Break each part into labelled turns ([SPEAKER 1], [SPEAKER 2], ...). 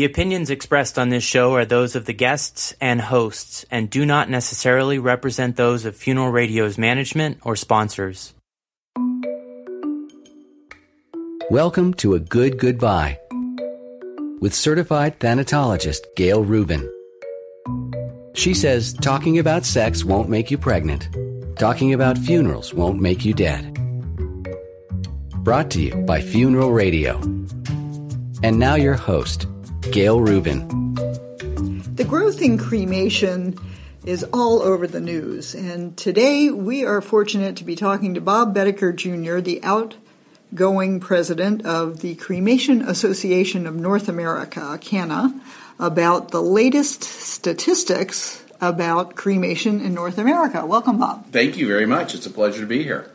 [SPEAKER 1] The opinions expressed on this show are those of the guests and hosts and do not necessarily represent those of Funeral Radio's management or sponsors.
[SPEAKER 2] Welcome to A Good Goodbye with certified thanatologist Gail Rubin. She says talking about sex won't make you pregnant. Talking about funerals won't make you dead. Brought to you by Funeral Radio. And now your host, Gail Rubin.
[SPEAKER 3] The growth in cremation is all over the news, and today we are fortunate to be talking to Bob Boetticher Jr., the outgoing president of the Cremation Association of North America, CANA, about the latest statistics about cremation in North America. Welcome, Bob.
[SPEAKER 4] Thank you very much. It's a pleasure to be here.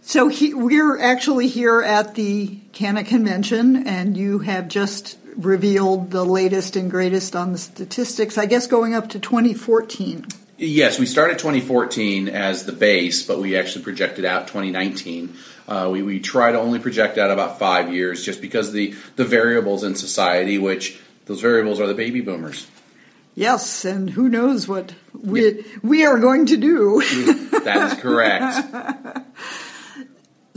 [SPEAKER 3] So he, we're actually here at the CANA convention, and you have just revealed the latest and greatest on the statistics. I guess going up to 2014.
[SPEAKER 4] Yes, we started 2014 as the base, but we actually projected out 2019. Uh, we, we try to only project out about five years, just because the the variables in society, which those variables are the baby boomers.
[SPEAKER 3] Yes, and who knows what we yeah. we are going to do.
[SPEAKER 4] that is correct.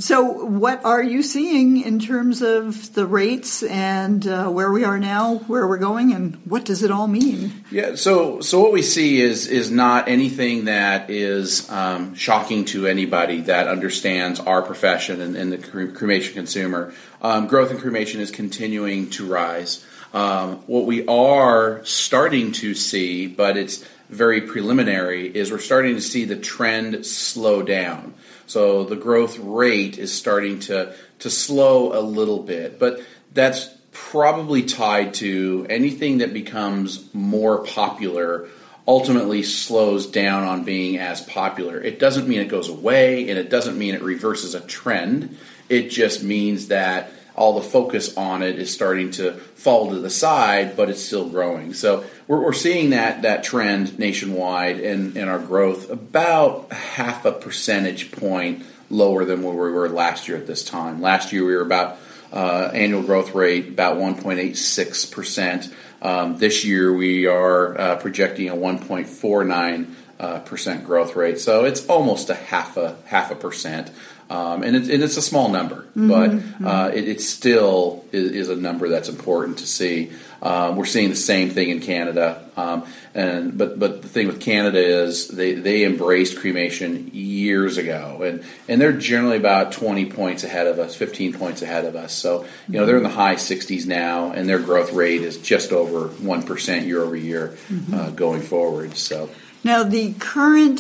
[SPEAKER 3] So, what are you seeing in terms of the rates and uh, where we are now, where we're going, and what does it all mean?
[SPEAKER 4] Yeah, so so what we see is is not anything that is um, shocking to anybody that understands our profession and, and the cremation consumer. Um, growth in cremation is continuing to rise. Um, what we are starting to see, but it's very preliminary, is we're starting to see the trend slow down. So the growth rate is starting to, to slow a little bit, but that's probably tied to anything that becomes more popular ultimately slows down on being as popular. It doesn't mean it goes away and it doesn't mean it reverses a trend. It just means that all the focus on it is starting to fall to the side, but it's still growing. So we're, we're seeing that that trend nationwide in, in our growth about half a percentage point lower than where we were last year at this time. Last year we were about uh, annual growth rate about 1.86 percent. Um, this year we are uh, projecting a 1.49 uh, percent growth rate, so it's almost a half a half a percent. Um, and, it's, and, it's, a small number, mm-hmm, but mm-hmm. uh, it, it, still is, is, a number that's important to see. Um, we're seeing the same thing in Canada, um, and but but the thing with Canada is they, they embraced cremation years ago, and and they're generally about twenty points ahead of us, fifteen points ahead of us. So you know they're in the high sixties now, and their growth rate is just over one percent year over year mm-hmm. uh, going forward. So
[SPEAKER 3] now the current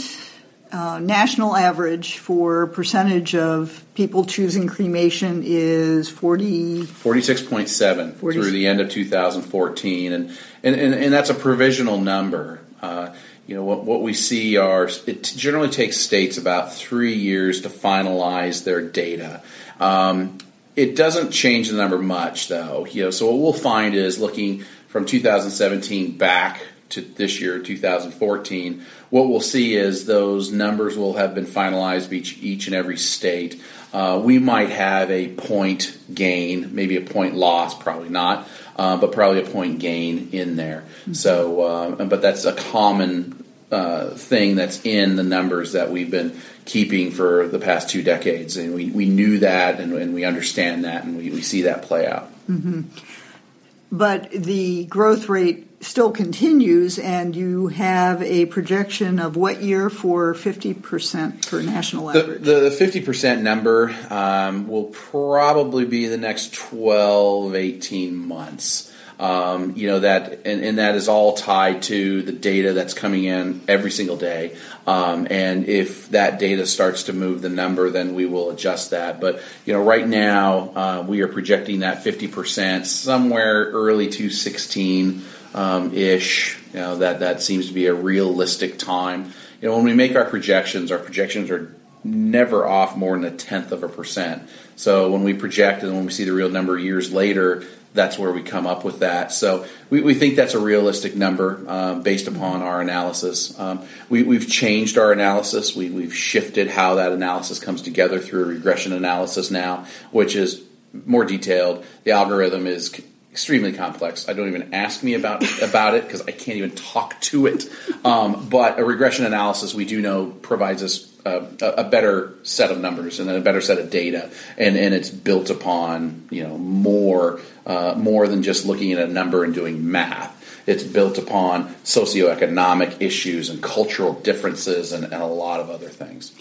[SPEAKER 3] uh, national average for percentage of people choosing cremation is 40
[SPEAKER 4] 46.7 through the end of 2014 and and, and, and that's a provisional number. Uh, you know what, what we see are it generally takes states about three years to finalize their data. Um, it doesn't change the number much though. You know so what we'll find is looking from 2017 back to this year, 2014, what we'll see is those numbers will have been finalized each, each and every state. Uh, we might have a point gain, maybe a point loss, probably not, uh, but probably a point gain in there. Mm-hmm. So, uh, but that's a common uh, thing that's in the numbers that we've been keeping for the past two decades, and we, we knew that, and, and we understand that, and we, we see that play out.
[SPEAKER 3] Mm-hmm. But the growth rate still continues, and you have a projection of what year for 50% for national average?
[SPEAKER 4] The, the 50% number um, will probably be the next 12, 18 months. Um, you know that, and, and, that is all tied to the data that's coming in every single day. Um, and if that data starts to move the number, then we will adjust that. But you know, right now uh, we are projecting that 50% somewhere early to 16 um, ish. You know, that that seems to be a realistic time. You know, when we make our projections, our projections are never off more than a tenth of a percent. So when we project and when we see the real number years later, that's where we come up with that. So we, we think that's a realistic number uh, based upon our analysis. Um, we, have changed our analysis. We, we've shifted how that analysis comes together through a regression analysis now, which is more detailed. The algorithm is extremely complex. I don't even ask me about about it because I can't even talk to it. Um, but a regression analysis, we do know, provides us a, a, better set of numbers and a better set of data, and, and it's built upon you know more uh, more than just looking at a number and doing math. It's built upon socioeconomic issues and cultural differences and, and a lot of other things.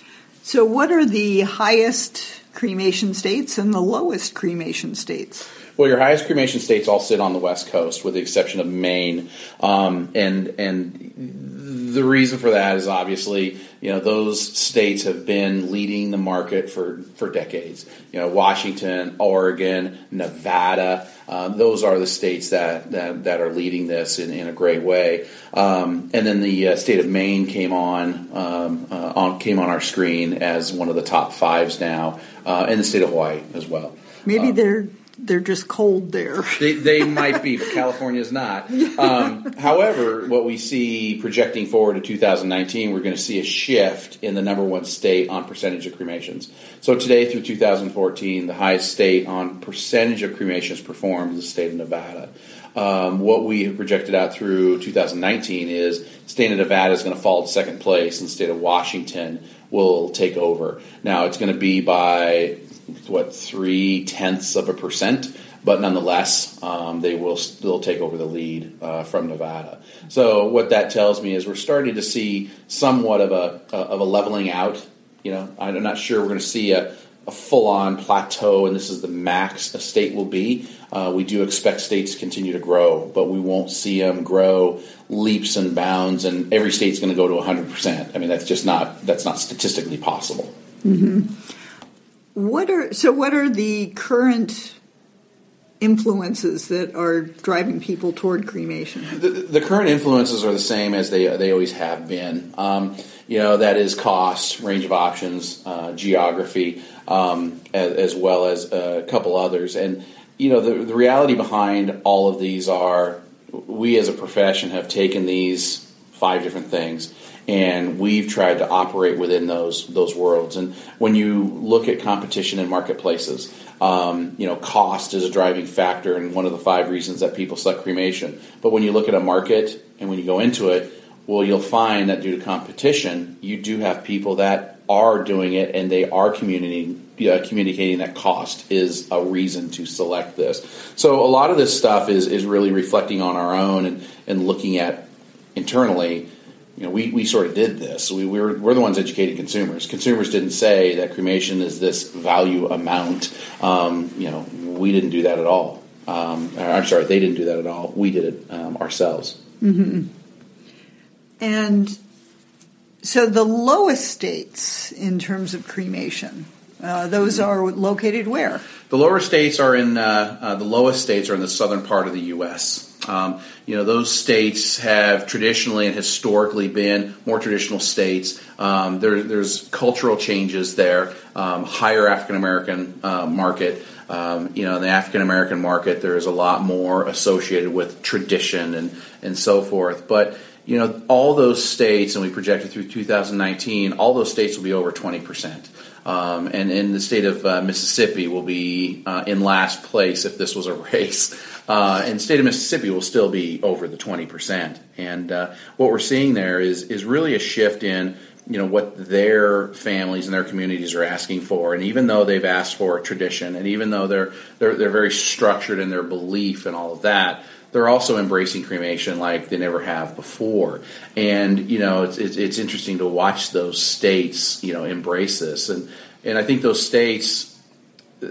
[SPEAKER 3] So, what are the highest cremation states and the lowest cremation states?
[SPEAKER 4] Well, your highest cremation states all sit on the West Coast, with the exception of Maine, um, and and the reason for that is obviously you know those states have been leading the market for for decades. You know, Washington, Oregon, Nevada. Uh, those are the states that, that, that are leading this in, in a great way. Um, and then the uh, state of Maine came on um, uh, on came on our screen as one of the top fives now, uh, and the state of Hawaii as well.
[SPEAKER 3] Maybe um, they're they're just cold there.
[SPEAKER 4] they, they might be, but California is not. Um, however, what we see projecting forward to 2019, we're going to see a shift in the number one state on percentage of cremations. So today through 2014, the highest state on percentage of cremations performed is the state of Nevada. Um, what we have projected out through 2019 is state of Nevada is going to fall to second place, and the state of Washington will take over. Now it's going to be by what three tenths of a percent, but nonetheless, um, they will still take over the lead uh, from Nevada. So what that tells me is we're starting to see somewhat of a of a leveling out. You know, I'm not sure we're going to see a, a full on plateau, and this is the max a state will be. Uh, we do expect states to continue to grow, but we won't see them grow leaps and bounds, and every state's going to go to 100 percent. I mean, that's just not that's not statistically possible.
[SPEAKER 3] Mm-hmm. What are so? What are the current influences that are driving people toward cremation?
[SPEAKER 4] The, the current influences are the same as they they always have been. Um, you know, that is cost, range of options, uh, geography, um, as, as, well as a couple others. And you know, the, the reality behind all of these are we as a profession have taken these five different things and we've tried to operate within those those worlds. And when you look at competition in marketplaces, um, you know, cost is a driving factor and one of the five reasons that people select cremation. But when you look at a market and when you go into it, well, you'll find that due to competition, you do have people that are doing it and they are communicating uh, communicating that cost is a reason to select this. So a lot of this stuff is is really reflecting on our own and, and looking at internally you know, we, we sort of did this. We, we were, we're the ones educating consumers. Consumers didn't say that cremation is this value amount. Um, you know, we didn't do that at all. Um, I'm sorry, they didn't do that at all. We did it um, ourselves.
[SPEAKER 3] Mm-hmm. And so the lowest states in terms of cremation, uh, those mm-hmm. are located where?
[SPEAKER 4] The lower states are in uh, uh, the lowest states are in the southern part of the U.S. Um, you know, those states have traditionally and historically been more traditional states. Um, there, there's cultural changes there, um, higher African American uh, market. Um, you know, in the African American market, there is a lot more associated with tradition and, and so forth. But you know, all those states, and we projected through 2019, all those states will be over 20 percent. Um, and in the state of uh, Mississippi will be uh, in last place if this was a race. Uh, and state of Mississippi will still be over the 20%. And uh, what we're seeing there is, is really a shift in you know what their families and their communities are asking for and even though they've asked for tradition and even though they're they're, they're very structured in their belief and all of that they're also embracing cremation like they never have before. And you know, it's, it's, it's interesting to watch those states, you know, embrace this. And and I think those states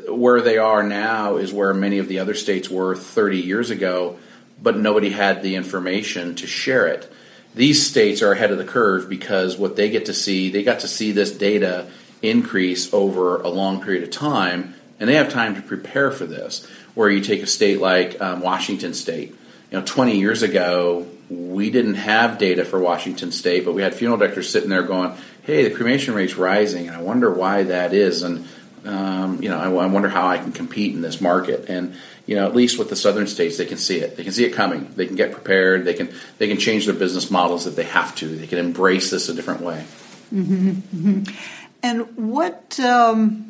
[SPEAKER 4] where they are now is where many of the other states were 30 years ago, but nobody had the information to share it. These states are ahead of the curve because what they get to see, they got to see this data increase over a long period of time, and they have time to prepare for this. Where you take a state like um, Washington State, you know, 20 years ago, we didn't have data for Washington State, but we had funeral directors sitting there going, "Hey, the cremation rate's rising, and I wonder why that is." And um, you know, I, I, wonder how I can compete in this market. And you know, at least with the southern states, they can see it. They can see it coming. They can get prepared. They can they can change their business models if they have to. They can embrace this a different way.
[SPEAKER 3] Mm-hmm, mm-hmm. And what? Um,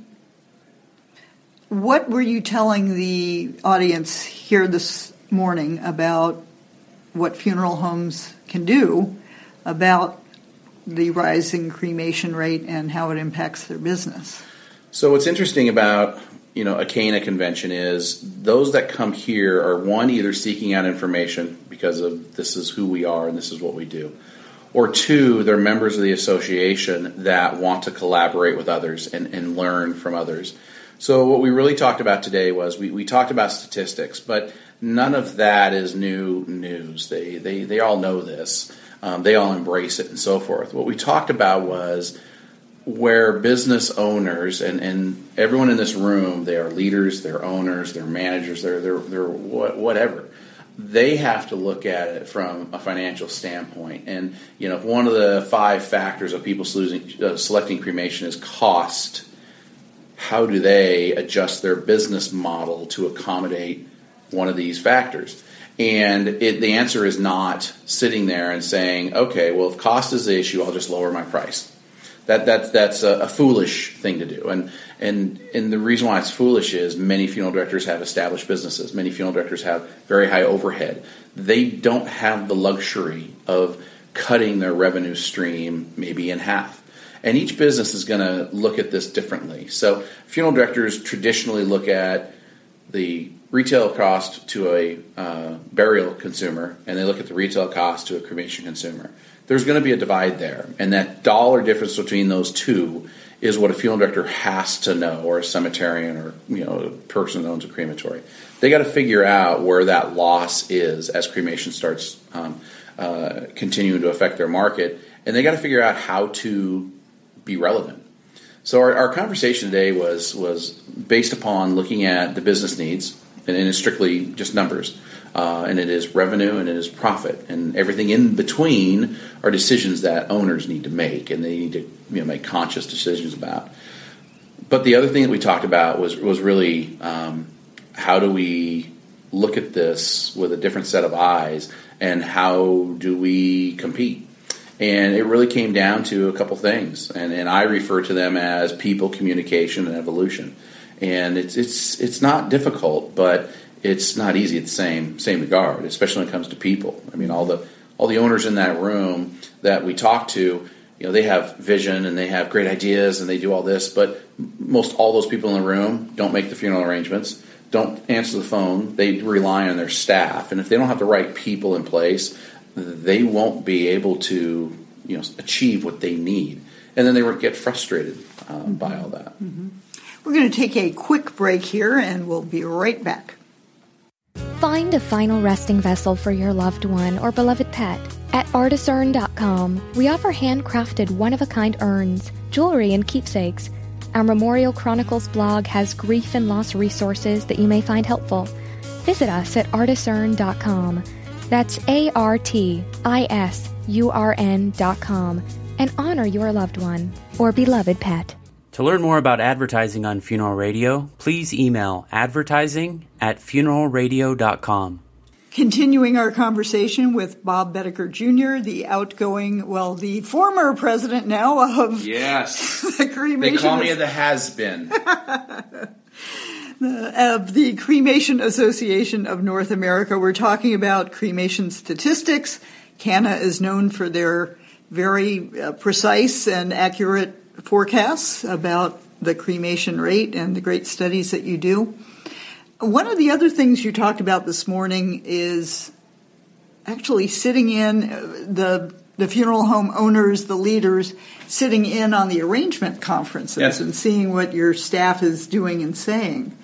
[SPEAKER 3] what were you telling the audience here this morning about what funeral homes can do about the rising cremation rate and how it impacts their business?
[SPEAKER 4] So what's interesting about you know a CANA convention is those that come here are one either seeking out information because of this is who we are and this is what we do, or two they're members of the association that want to collaborate with others and, and learn from others. So what we really talked about today was we, we talked about statistics, but none of that is new news. They they, they all know this. Um, they all embrace it and so forth. What we talked about was where business owners and, and everyone in this room, they are leaders, they're owners, they're managers, they're, they're, they're whatever. They have to look at it from a financial standpoint. And, you know, one of the five factors of people uh, selecting cremation is cost, how do they adjust their business model to accommodate one of these factors? And it, the answer is not sitting there and saying, okay, well, if cost is the issue, I'll just lower my price that that that's a, a, foolish thing to do. And and and the reason why it's foolish is many funeral directors have established businesses. Many funeral directors have very high overhead. They don't have the luxury of cutting their revenue stream maybe in half. And each business is going to look at this differently. So funeral directors traditionally look at the retail cost to a uh, burial consumer, and they look at the retail cost to a cremation consumer there's going to be a divide there. And that dollar difference between those two is what a funeral director has to know, or a cemeterian, or you know, a person that owns a crematory. They got to figure out where that loss is as cremation starts um, uh, continuing to affect their market, and they got to figure out how to be relevant. So our, our conversation today was was based upon looking at the business needs, and, it's strictly just numbers uh, and it is revenue and it is profit, and everything in between are decisions that owners need to make, and they need to you know, make conscious decisions about. But the other thing that we talked about was was really um, how do we look at this with a different set of eyes, and how do we compete? And it really came down to a couple things, and, and I refer to them as people, communication, and evolution. And it's it's it's not difficult, but it's not easy at the same same regard, especially when it comes to people. I mean, all the all the owners in that room that we talk to, you know, they have vision and they have great ideas and they do all this, but most all those people in the room don't make the funeral arrangements, don't answer the phone. They rely on their staff, and if they don't have the right people in place, they won't be able to you know achieve what they need, and then they would get frustrated um, by all that.
[SPEAKER 3] Mm-hmm. We're going to take a quick break here, and we'll be right back.
[SPEAKER 5] Find a final resting vessel for your loved one or beloved pet. At artisurn.com, we offer handcrafted one of a kind urns, jewelry, and keepsakes. Our Memorial Chronicles blog has grief and loss resources that you may find helpful. Visit us at artisurn.com. That's A R T I S U R N dot com and honor your loved one or beloved pet.
[SPEAKER 1] To learn more about advertising on Funeral Radio, please email advertising at funeralradio.com.
[SPEAKER 3] Continuing our conversation with Bob Boetticher Jr., the outgoing, well, the former president now of
[SPEAKER 4] yes,
[SPEAKER 3] the cremation.
[SPEAKER 4] They call me the has been.
[SPEAKER 3] of the Cremation Association of North America. We're talking about cremation statistics. CANA is known for their very uh, precise and accurate forecasts about the cremation rate and the great studies that you do. One of the other things you talked about this morning is actually sitting in uh, the the funeral home owners, the leaders, sitting in on the arrangement conferences yes. and seeing what your staff is doing and saying.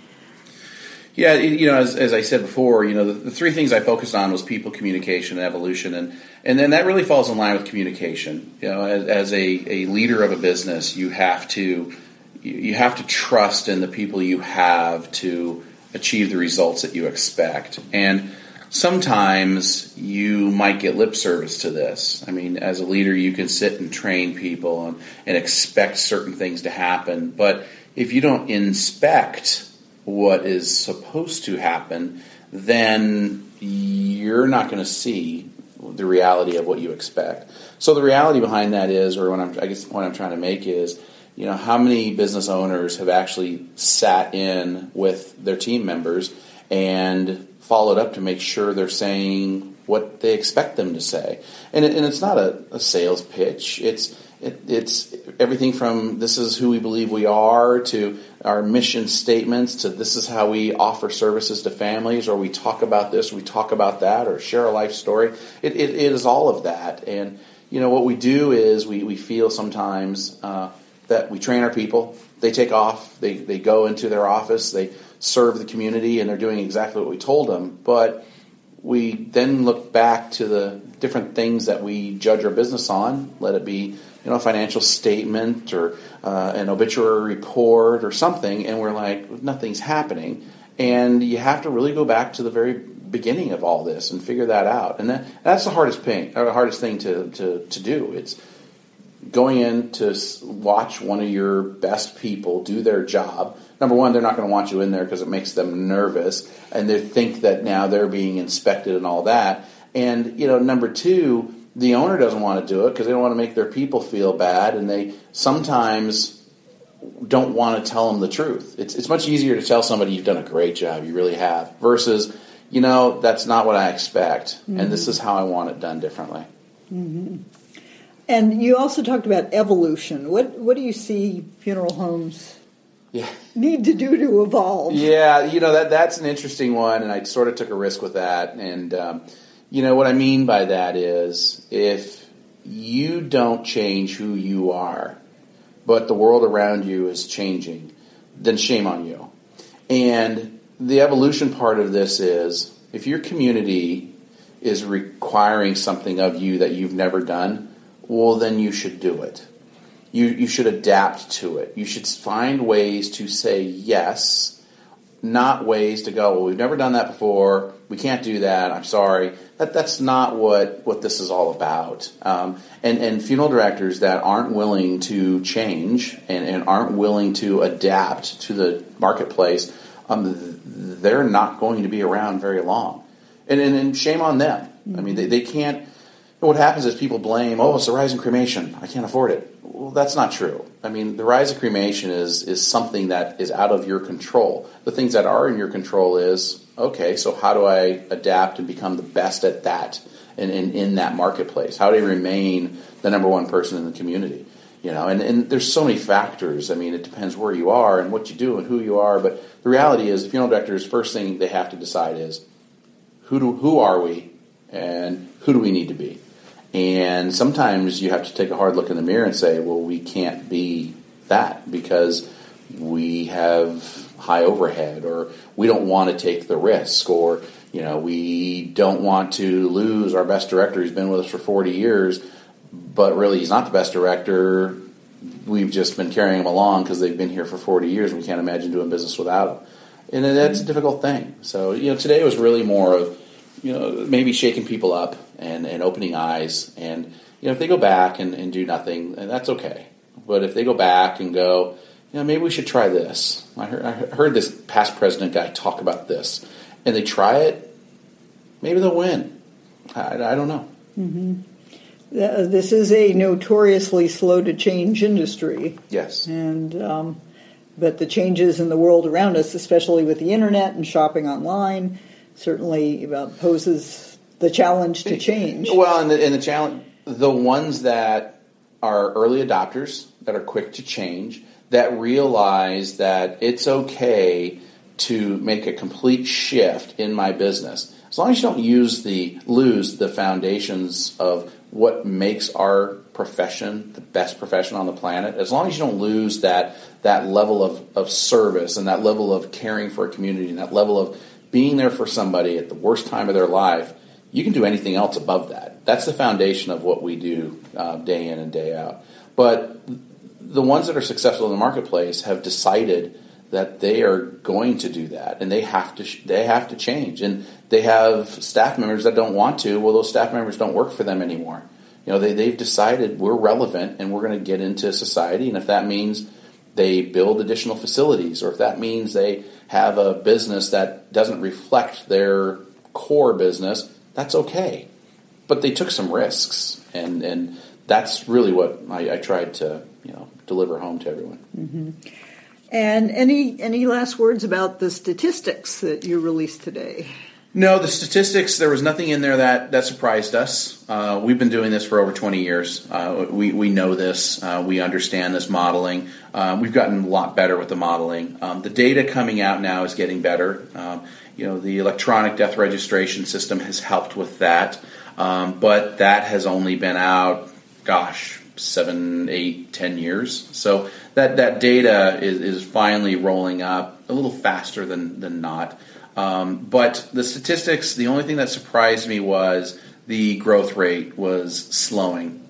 [SPEAKER 4] Yeah, you know, as, as I said before, you know, the, the, three things I focused on was people, communication, and evolution, and and then that really falls in line with communication. You know, as, as a, a leader of a business, you have to you have to trust in the people you have to achieve the results that you expect. And sometimes you might get lip service to this. I mean, as a leader, you can sit and train people and, and expect certain things to happen. But if you don't inspect what is supposed to happen, then you're not going to see the reality of what you expect. So the reality behind that is, or what I'm, I guess the point I'm trying to make is, you know, how many business owners have actually sat in with their team members and followed up to make sure they're saying what they expect them to say? And, it, and it's not a, a sales pitch. It's it, it's everything from this is who we believe we are to our mission statements to this is how we offer services to families or we talk about this, we talk about that, or share a life story. It, it, it is all of that. And, you know, what we do is we, we feel sometimes uh, that we train our people, they take off, they, they go into their office, they serve the community, and they're doing exactly what we told them. But we then look back to the different things that we judge our business on, let it be you know, a financial statement or uh, an obituary report or something, and we're like, nothing's happening. And you have to really go back to the very beginning of all this and figure that out. And that, that's the hardest thing, the hardest thing to, to, to do. It's going in to watch one of your best people do their job. Number one, they're not going to want you in there because it makes them nervous, and they think that now they're being inspected and all that. And you know, number two, the owner doesn't want to do it because they don't want to make their people feel bad, and they sometimes don't want to tell them the truth. It's it's much easier to tell somebody you've done a great job, you really have, versus you know that's not what I expect, mm-hmm. and this mm-hmm. is how I want it done differently.
[SPEAKER 3] Mm-hmm. And you also talked about evolution. What what do you see funeral homes yeah. need to do to evolve?
[SPEAKER 4] Yeah, you know that that's an interesting one, and I sort of took a risk with that, and. Um, you know, what I mean by that is if you don't change who you are, but the world around you is changing, then shame on you. And the evolution part of this is if your community is requiring something of you that you've never done, well, then you should do it. You, you should adapt to it. You should find ways to say yes, not ways to go, well, we've never done that before. We can't do that. I'm sorry that that's not what, what this is all about. Um, and, and funeral directors that aren't willing to change and, and aren't willing to adapt to the marketplace, um, they're not going to be around very long. And, and, and shame on them. I mean, they, they can't. What happens is people blame, oh, it's the rise in cremation. I can't afford it. Well, that's not true. I mean, the rise of cremation is, is something that is out of your control. The things that are in your control is okay, so how do I adapt and become the best at that in, in, in that marketplace? How do I remain the number one person in the community? You know, and, and there's so many factors. I mean, it depends where you are and what you do and who you are. But the reality is, the funeral directors, first thing they have to decide is who do who are we and who do we need to be. And sometimes you have to take a hard look in the mirror and say, well, we can't be that because we have high overhead or we don't want to take the risk or you know we don't want to lose our best director who's been with us for 40 years but really he's not the best director. We've just been carrying him along because they've been here for 40 years and we can't imagine doing business without him. And that's a difficult thing. So you know today was really more of you know maybe shaking people up and, and opening eyes and you know if they go back and, and do nothing that's okay but if they go back and go you know, maybe we should try this. I heard, I heard this past president guy talk about this, and they try it, maybe they'll win. I, I don't know.
[SPEAKER 3] Mm-hmm. This is a notoriously slow to change industry.
[SPEAKER 4] Yes,
[SPEAKER 3] and um, but the changes in the world around us, especially with the internet and shopping online, certainly uh, poses the challenge to change.
[SPEAKER 4] Well, and the, and the challenge, the ones that are early adopters that are quick to change that realize that it's okay to make a complete shift in my business. As long as you don't use the lose the foundations of what makes our profession the best profession on the planet, as long as you don't lose that that level of, of service and that level of caring for a community and that level of being there for somebody at the worst time of their life, you can do anything else above that. That's the foundation of what we do uh, day in and day out. But the ones that are successful in the marketplace have decided that they are going to do that and they have to they have to change and they have staff members that don't want to well those staff members don't work for them anymore you know they, they've decided we're relevant and we're going to get into society and if that means they build additional facilities or if that means they have a business that doesn't reflect their core business that's okay but they took some risks and and that's really what I, I tried to you know deliver home to everyone.
[SPEAKER 3] Mm-hmm. And any any last words about the statistics that you released today?
[SPEAKER 4] No, the statistics. There was nothing in there that that surprised us. Uh, we've been doing this for over 20 years. Uh, we we know this. Uh, we understand this modeling. Uh, we've gotten a lot better with the modeling. Um, the data coming out now is getting better. Um, you know, the electronic death registration system has helped with that, um, but that has only been out, gosh, seven, eight, ten years. So that that data is, is finally rolling up a little faster than than not. Um, but the statistics, the only thing that surprised me was the growth rate was slowing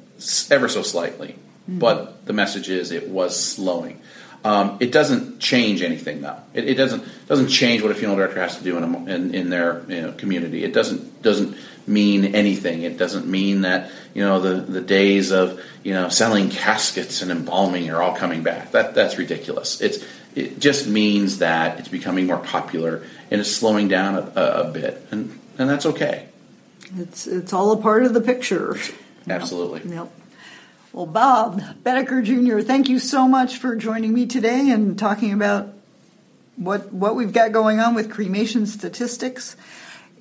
[SPEAKER 4] ever so slightly. Mm-hmm. But the message is it was slowing. Um, it doesn't change anything though. It, it, doesn't doesn't change what a funeral director has to do in, a, in, in, their you know, community. It doesn't doesn't mean anything. It doesn't mean that you know the, the days of you know selling caskets and embalming are all coming back. That that's ridiculous. It's it just means that it's becoming more popular and it's slowing down a, a, a bit, and and that's okay.
[SPEAKER 3] It's it's all a part of the picture.
[SPEAKER 4] Absolutely.
[SPEAKER 3] Yep. yep. Well, Bob Boetticher Jr., thank you so much for joining me today and talking about what what we've got going on with cremation statistics.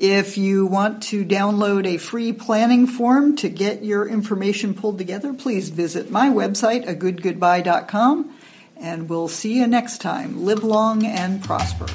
[SPEAKER 3] If you want to download a free planning form to get your information pulled together, please visit my website, agoodgoodbye.com, and we'll see you next time. Live long and prosper.